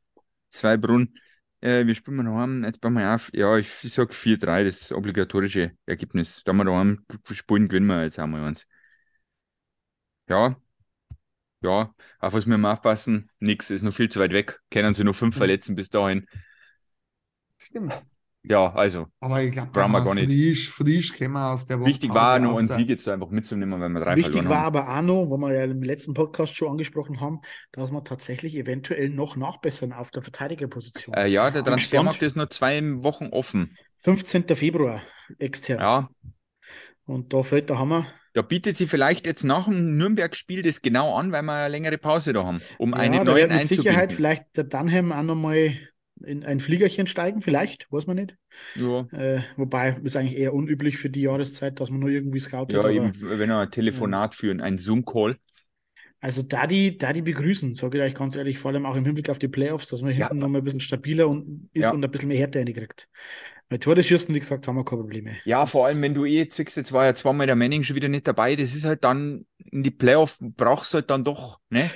Zwei Brunnen. Äh, wie spielen wir daheim? Jetzt bauen wir auf. Ja, ich, ich sag 4-3, das obligatorische Ergebnis. Da wir daheim spielen, gewinnen wir jetzt einmal eins. Ja. Ja, auf was wir mal aufpassen, nix, ist noch viel zu weit weg. Können sie noch fünf Mhm. verletzen bis dahin. Stimmt. Ja, also, Aber ich glaube, Brauchen wir gar nicht. frisch, frisch kommen wir aus der Woche. wichtig war noch einen Sieg jetzt einfach mitzunehmen, wenn wir drei Wichtig war haben. aber auch noch, wo wir ja im letzten Podcast schon angesprochen haben, dass wir tatsächlich eventuell noch nachbessern auf der Verteidigerposition. Äh, ja, der Transfermarkt ist noch zwei Wochen offen. 15. Februar extern. Ja, Und da fällt der Hammer. da bietet sie vielleicht jetzt nach dem Nürnberg-Spiel das genau an, weil wir eine längere Pause da haben, um Ja, da neuen wird mit Sicherheit einzubinden. vielleicht der Dunham auch nochmal in ein Fliegerchen steigen, vielleicht, weiß man nicht. Ja. Äh, wobei ist eigentlich eher unüblich für die Jahreszeit, dass man nur irgendwie scoutet. Ja, aber, eben, wenn wir ein Telefonat führen, ein Zoom-Call. Also da die, da die begrüßen, sage ich euch ganz ehrlich, vor allem auch im Hinblick auf die Playoffs, dass man Ja. hinten nochmal ein bisschen stabiler und ist Ja. und ein bisschen mehr Härte reinkriegt. Bei Tore-Schüssen, wie gesagt, haben wir keine Probleme. Ja, Das- vor allem, wenn du eh jetzt siehst, jetzt war ja zweimal der Manning schon wieder nicht dabei, das ist halt dann, in die Playoff brauchst du halt dann doch, ne?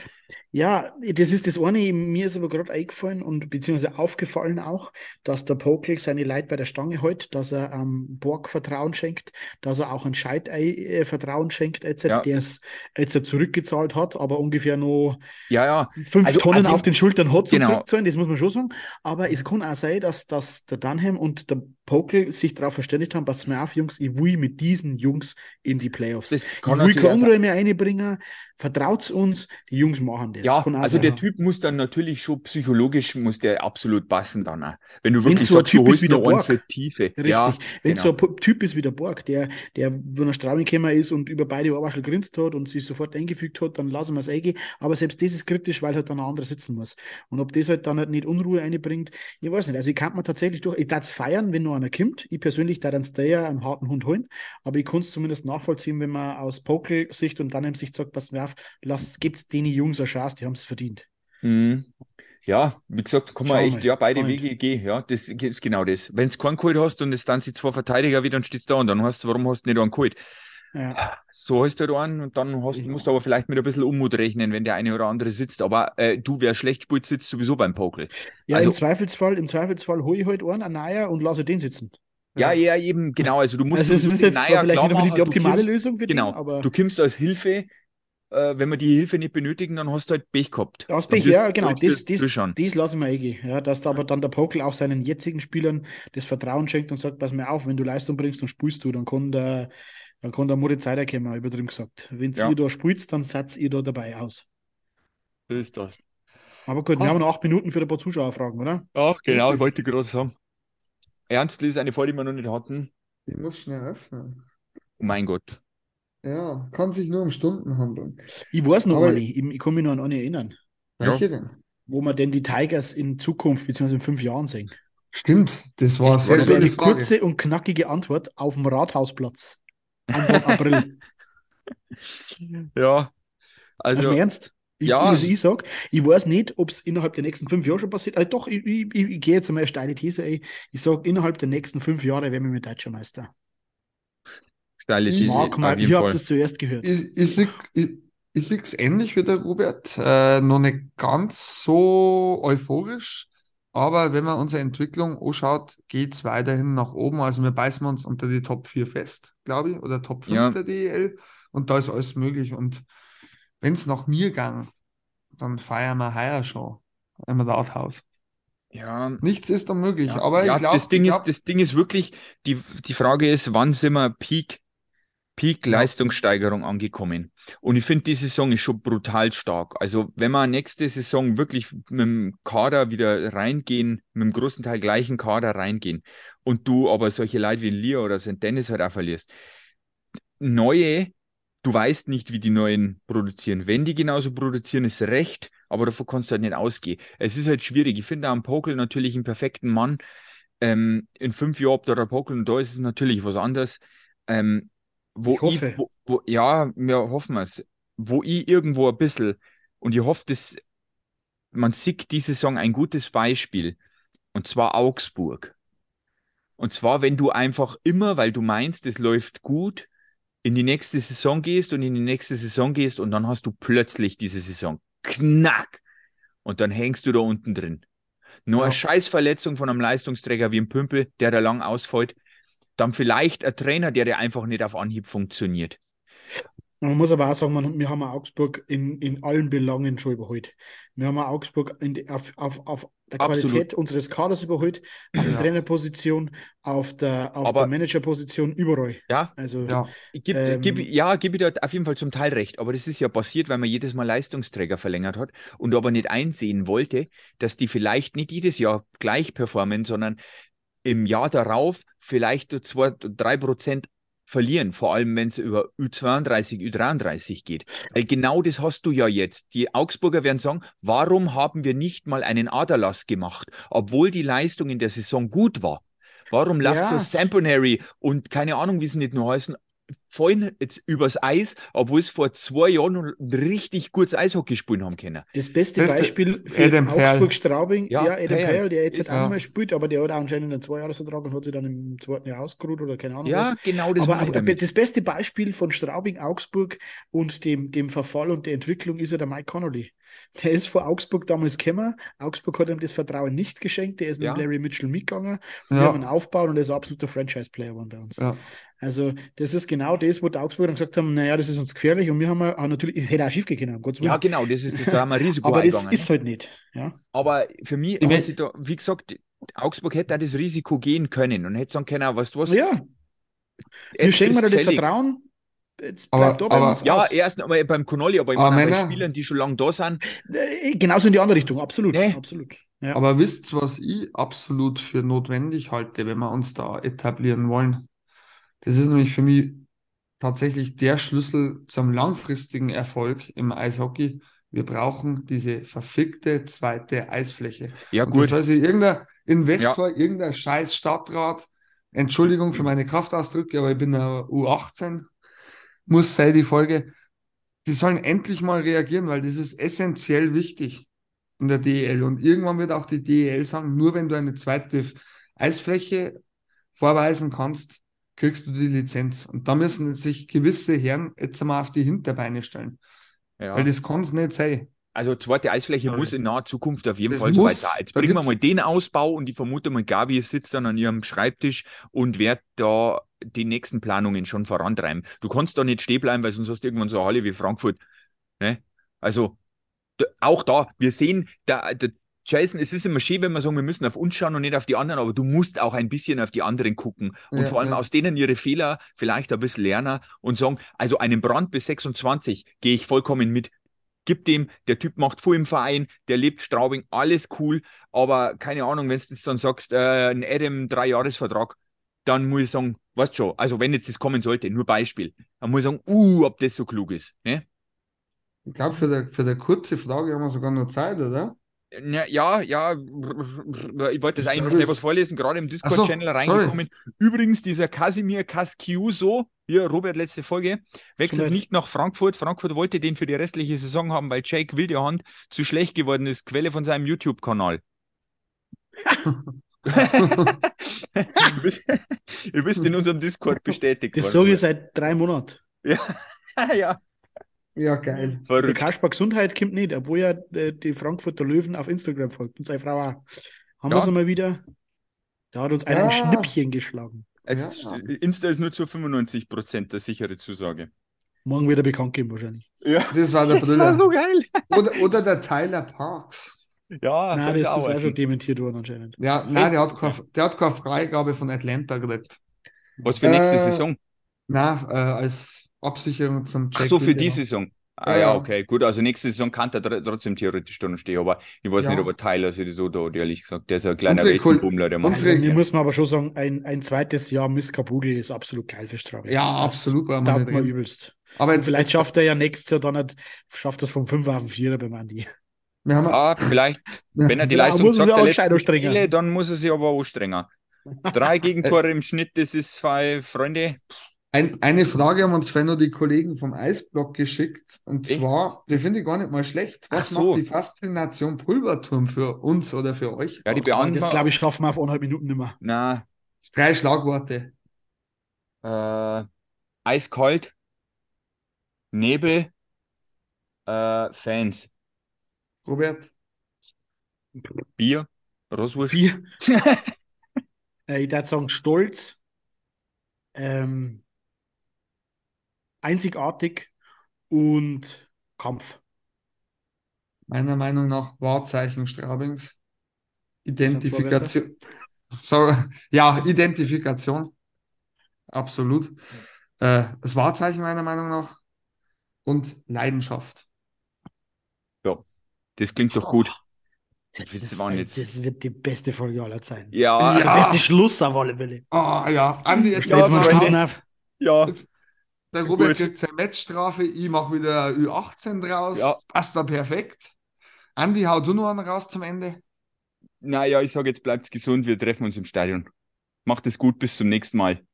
Ja, das ist das eine. Mir ist aber gerade eingefallen und beziehungsweise aufgefallen auch, dass der Pokel seine Leute bei der Stange hält, dass er ähm, Borg Vertrauen schenkt, dass er auch ein Scheidei äh, Vertrauen schenkt, jetzt, Ja. der es jetzt zurückgezahlt hat, aber ungefähr noch Ja, ja, fünf Also, Tonnen also- auf den Schultern hat zum Genau. Zurückzahlen, das muss man schon sagen. Aber es kann auch sein, dass, dass der Dunham und der Pokel sich darauf verständigt haben, pass mal auf, Jungs, ich will mit diesen Jungs in die Playoffs. das ich kann will natürlich keine. Unruhe mehr einbringen, vertraut uns, die Jungs machen das. Ja, also der Typ muss dann natürlich schon psychologisch, muss der absolut passen dann auch. Wenn du Wenn wirklich so ein sagst, du Typ ist wie der Borg. für Tiefe. Richtig. Ja, Wenn genau. so ein P- Typ ist wie der Borg, der, der, wenn er Straubing gekommen ist und über beide Ohrwaschel grinst hat und sich sofort eingefügt hat, dann lassen wir es eingehen. Aber selbst das ist kritisch, weil halt dann ein anderer sitzen muss. Und ob das halt dann halt nicht Unruhe einbringt, ich weiß nicht. Also ich kann mir tatsächlich durch, ich darf es feiern, wenn nur einer kommt. Ich persönlich darf dann Stayer einen harten Hund holen. Aber ich kann es zumindest nachvollziehen, wenn man aus Pokel-Sicht und dann im Sicht sagt, pass mal auf, lasst, gibt's denen Jungs eine Chance, die haben es verdient. Mhm. Ja, wie gesagt, kann man echt wir. ja beide Spannend. Wege gehen. Ja, das ist genau das. Wenn du keinen geholt hast und es dann sind zwei Verteidiger wieder, dann steht's da und dann hast du, warum hast du nicht einen geholt? Ja. So hast du da einen und dann hast, musst du aber vielleicht mit ein bisschen Unmut rechnen, wenn der eine oder andere sitzt. Aber äh, du, wer schlecht spielt, sitzt sowieso beim Pokel. Ja, Also- im Zweifelsfall, im Zweifelsfall hole ich halt einen, einen Neuer und lasse den sitzen. Ja, ja, eben, genau. Also du musst Also es ist jetzt Neuer vielleicht nicht die machen, du optimale kommst- Lösung für Genau, den, aber du kommst als Hilfe, äh, wenn wir die Hilfe nicht benötigen, dann hast du halt Pech gehabt. das Dann Pech, ja, genau, das, das, das lasse ich mir eingehen. Ja, dass da aber dann der Pokel auch seinen jetzigen Spielern das Vertrauen schenkt und sagt, pass mir auf, wenn du Leistung bringst, dann spielst du, dann kann der, dann kann der Moritz Seider kommen, übertrieben gesagt. Wenn Ja. ihr da spielt, dann seid ihr da dabei aus. So ist das. Aber gut, wir Ah. haben noch acht Minuten für ein paar Zuschauerfragen, oder? Ach, genau, ich wollte gerade sagen. Ernst, ist eine Frage, die wir noch nicht hatten. Ich muss schnell öffnen. Oh mein Gott. Ja, kann sich nur um Stunden handeln. Ich weiß noch Aber- eine, ich, ich kann mich noch an eine erinnern, Ja. Welche denn? wo wir denn die Tigers in Zukunft, beziehungsweise in fünf Jahren sehen. Stimmt, das war sehr Ja, Das eine kurze und knackige Antwort auf dem Rathausplatz. Anfang April. Ja, Also, also, im Ernst? Ich, ja. also ich sag, ich weiß nicht, ob es innerhalb der nächsten fünf Jahre schon passiert. Also doch, ich, ich, ich, ich gehe jetzt einmal eine steile These, ey. Ich sage, innerhalb der nächsten fünf Jahre werden wir mit Deutscher Meister. steile Ich These, auf mal, habt Fall. es zuerst gehört. Ich, ich, ich, ich sehe es ähnlich wie der Robert. Äh, noch nicht ganz so euphorisch, aber wenn man unsere Entwicklung anschaut, geht es weiterhin nach oben. Also wir beißen uns unter die Top 4 fest, glaube ich, oder Top 5 Ja. der DEL. Und da ist alles möglich. Und wenn es nach mir gang, dann feiern wir heuer schon im Rathaus. Ja, Nichts ist unmöglich, ja, aber ja, ich glaube, das Ding ist, das Ding ist wirklich, die, die Frage ist, wann sind wir Peak, Peak Ja. Leistungssteigerung angekommen? Und ich finde, die Saison ist schon brutal stark. Also, wenn wir nächste Saison wirklich mit dem Kader wieder reingehen, mit dem großen Teil gleichen Kader reingehen und du aber solche Leute wie Lia oder St. Dennis halt auch verlierst, neue, du weißt nicht, wie die neuen produzieren. Wenn die genauso produzieren, ist recht, aber davon kannst du halt nicht ausgehen. Es ist halt schwierig. Ich finde am Pokel natürlich einen perfekten Mann. Ähm, in fünf Jahren, ob da der Pokel und da ist es natürlich was anderes. Ähm, wo Ich hoffe. wo, wo, ja, wir hoffen es. Wo ich irgendwo ein bisschen, und ich hoffe, dass man sieht die Saison ein gutes Beispiel, und zwar Augsburg. Und zwar, wenn du einfach immer, weil du meinst, es läuft gut, in die nächste Saison gehst und in die nächste Saison gehst und dann hast du plötzlich diese Saison. Knack! Und dann hängst du da unten drin. Nur Ja. eine Scheißverletzung von einem Leistungsträger wie ein Pümpel, der da lang ausfällt. Dann vielleicht ein Trainer, der dir einfach nicht auf Anhieb funktioniert. Man muss aber auch sagen, man, wir haben Augsburg in, in allen Belangen schon überholt. Wir haben Augsburg in die, auf, auf, auf der Absolut. Qualität unseres Kaders überholt, auf der Ja. Trainerposition, auf der, auf Aber- der Managerposition, überall. Ja, Also, ja, Ich geb, Ähm, geb, ja, gebe ich dir auf jeden Fall zum Teil recht, aber das ist ja passiert, weil man jedes Mal Leistungsträger verlängert hat und aber nicht einsehen wollte, dass die vielleicht nicht jedes Jahr gleich performen, sondern im Jahr darauf vielleicht so zwei, drei Prozent verlieren, vor allem wenn es über Ü32, Ü33 geht. Weil genau das hast du ja jetzt. Die Augsburger werden sagen, warum haben wir nicht mal einen Aderlass gemacht, obwohl die Leistung in der Saison gut war? Warum läuft so Ja. Samponary und keine Ahnung, wie sie nicht nur heißen, fallen jetzt übers Eis, obwohl es vor zwei Jahren noch richtig gutes Eishockey spielen haben können. Das beste Beste- Beispiel für Adam Perl. Augsburg-Straubing, Ja, ja, Adam Perl. Perl, der jetzt Ist- halt auch ja. nicht mehr spielt, aber der hat auch anscheinend einen Zweijahresvertrag und hat sich dann im zweiten Jahr ausgeruht oder keine Ahnung Ja, was. genau das Aber, aber damit. das beste Beispiel von Straubing, Augsburg und dem, dem Verfall und der Entwicklung ist ja der Mike Connolly. Der ist vor Augsburg damals gekommen. Augsburg hat ihm das Vertrauen nicht geschenkt. Der ist Ja. mit Larry Mitchell mitgegangen. Wir ja, haben einen Aufbau und er ist ein absoluter Franchise-Player geworden bei uns. ja. Also, das ist genau das, wo die Augsburger dann gesagt haben: Naja, das ist uns gefährlich. Und wir haben auch natürlich, es hätte auch schief können, um Gottes Ja, Willen. genau, das ist das, da haben wir Risiko aber das ist halt nicht. Ja. Aber für mich Ich mein- da, wie gesagt, Augsburg hätte auch das Risiko gehen können und hätte sagen können, weißt du was, Ja, wir jetzt schenken mir das. Vertrauen. Jetzt Aber- bleibt aber- uns Ja, aus. erst einmal beim Connolly, aber ich Aber meine bei Spielern, die schon lange da sind. Äh, Genauso in die andere Richtung, absolut. Nee. absolut. Ja. Aber wisst ihr, was ich absolut für notwendig halte, wenn wir uns da etablieren wollen? Das ist nämlich für mich tatsächlich der Schlüssel zum langfristigen Erfolg im Eishockey. Wir brauchen diese verfickte zweite Eisfläche. Ja, Und gut. das heißt, irgendein Investor, irgendein scheiß Stadtrat, Entschuldigung für meine Kraftausdrücke, aber ich bin der U18, muss sei die Folge, die sollen endlich mal reagieren, weil das ist essentiell wichtig in der DEL. Und irgendwann wird auch die DEL sagen, nur wenn du eine zweite Eisfläche vorweisen kannst, kriegst du die Lizenz. Und da müssen sich gewisse Herren jetzt einmal auf die Hinterbeine stellen. Ja. Weil das kann es nicht sein. Also zweite Eisfläche muss in naher Zukunft auf jeden Das Fall so weit da. Jetzt Da bringen wir mal den Ausbau und ich vermute mal, Gabi sitzt dann an ihrem Schreibtisch und wird da die nächsten Planungen schon vorantreiben. Du kannst da nicht stehen bleiben, weil sonst hast du irgendwann so eine Halle wie Frankfurt. Ne? Also auch da, wir sehen, da, da, Jason, es ist immer schön, wenn wir sagen, wir müssen auf uns schauen und nicht auf die anderen, aber du musst auch ein bisschen auf die anderen gucken und Ja, vor allem ja. aus denen ihre Fehler vielleicht ein bisschen lernen und sagen, also einen Brand bis 26 gehe ich vollkommen mit. Gib dem, der Typ macht viel im Verein, der lebt Straubing, alles cool, aber keine Ahnung, wenn du jetzt dann sagst, äh, ein Adam Drei-Jahres-Vertrag, dann muss ich sagen, weißt schon, also wenn jetzt das kommen sollte, nur Beispiel, dann muss ich sagen, uh, ob das so klug ist. Ne? Ich glaube, für die, für die kurze Frage haben wir sogar noch Zeit, oder? Ja, ja, ja, ich wollte das Ich eigentlich noch schnell was vorlesen, gerade im Ach so, Discord-Channel sorry. reingekommen. Übrigens, dieser Casimir Casciuso, hier, Robert, letzte Folge, wechselt Schon nicht nach Frankfurt. Frankfurt wollte den für die restliche Saison haben, weil Jake Wildehand zu schlecht geworden ist. Quelle von seinem YouTube-Kanal. ihr, wisst, ihr wisst in unserem Discord bestätigt. Das worden. sage ich seit drei Monaten. Ja, ja, Ja, geil. Der verrückt. Kasper Gesundheit kommt nicht, obwohl er äh, die Frankfurter Löwen auf Instagram folgt und seine Frau auch. Haben Ja. wir es einmal wieder? Da hat uns einer ein Ja. Schnippchen geschlagen. Also, Ja. Insta ist nur zu 95% der sichere Zusage. Morgen wird er bekannt geben, wahrscheinlich. Ja, Das war der das war so Brille. geil. Oder, oder der Tyler Parks. Ja, Nein, das ist auch schon dementiert worden anscheinend. Ja, nein, der hat, keine, der hat keine Freigabe von Atlanta gekriegt. Was für nächste Äh, Saison? Nein, äh, als Absicherung zum Ach Jack so, für die. Saison. Ah Ja, ja, okay, gut. Also nächste Saison kann er tr- trotzdem theoretisch da noch stehen, aber ich weiß Ja. nicht, ob er Tyler sich so da, ehrlich gesagt. Der ist ein kleiner Weltenbummler, der macht. Also, mir muss man aber schon sagen, ein, ein zweites Jahr Miss Kabugel ist absolut geil für Straubing. Ja, absolut, Da man reden. übelst. Aber jetzt, vielleicht schafft er ja nächstes Jahr dann nicht, schafft das vom 5 auf den 4 beim Andi. wir haben, Ah, vielleicht, wenn er die Leistung muss sagt, auch anstrengen. Spiele, dann muss er sich aber auch strengen. Drei Gegentore im Schnitt, das ist zwei Freunde. Ein, eine Frage haben uns noch die Kollegen vom Eisblock geschickt. Und Echt? zwar, die finde ich gar nicht mal schlecht. Was so. macht die Faszination Pulverturm für uns oder für euch? Ja, die beantworten. Das glaube ich, schaffen wir auf eineinhalb Minuten nicht mehr. Na, Drei Schlagworte. äh, eiskalt, Nebel, äh, Fans, Robert, Bier, Roswurst. Bier. Ich würde sagen, stolz, ähm, einzigartig und Kampf. meiner Meinung nach Wahrzeichen Straubings. Identifikation. Sorry. Ja, Identifikation. Absolut. Äh, das Wahrzeichen meiner Meinung nach. Und Leidenschaft. Das klingt doch gut. Das, Das ist, das wird die beste Folge aller Zeiten. Ja, Ja. Der beste Schluss auf alle Fälle. Ah ja, Andi, jetzt Ja, Jetzt mal. Schluss auf. ja. Der Robert Gut. kriegt seine Matchstrafe, ich mache wieder Ü18 draus. Ja. Passt da perfekt. Andi, hau du noch einen raus zum Ende. Naja, ich sage jetzt, bleibt gesund, wir treffen uns im Stadion. Macht es gut, bis zum nächsten Mal.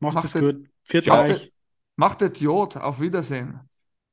Macht's Macht es es- gut. Viert euch. Macht das Jod, auf Wiedersehen.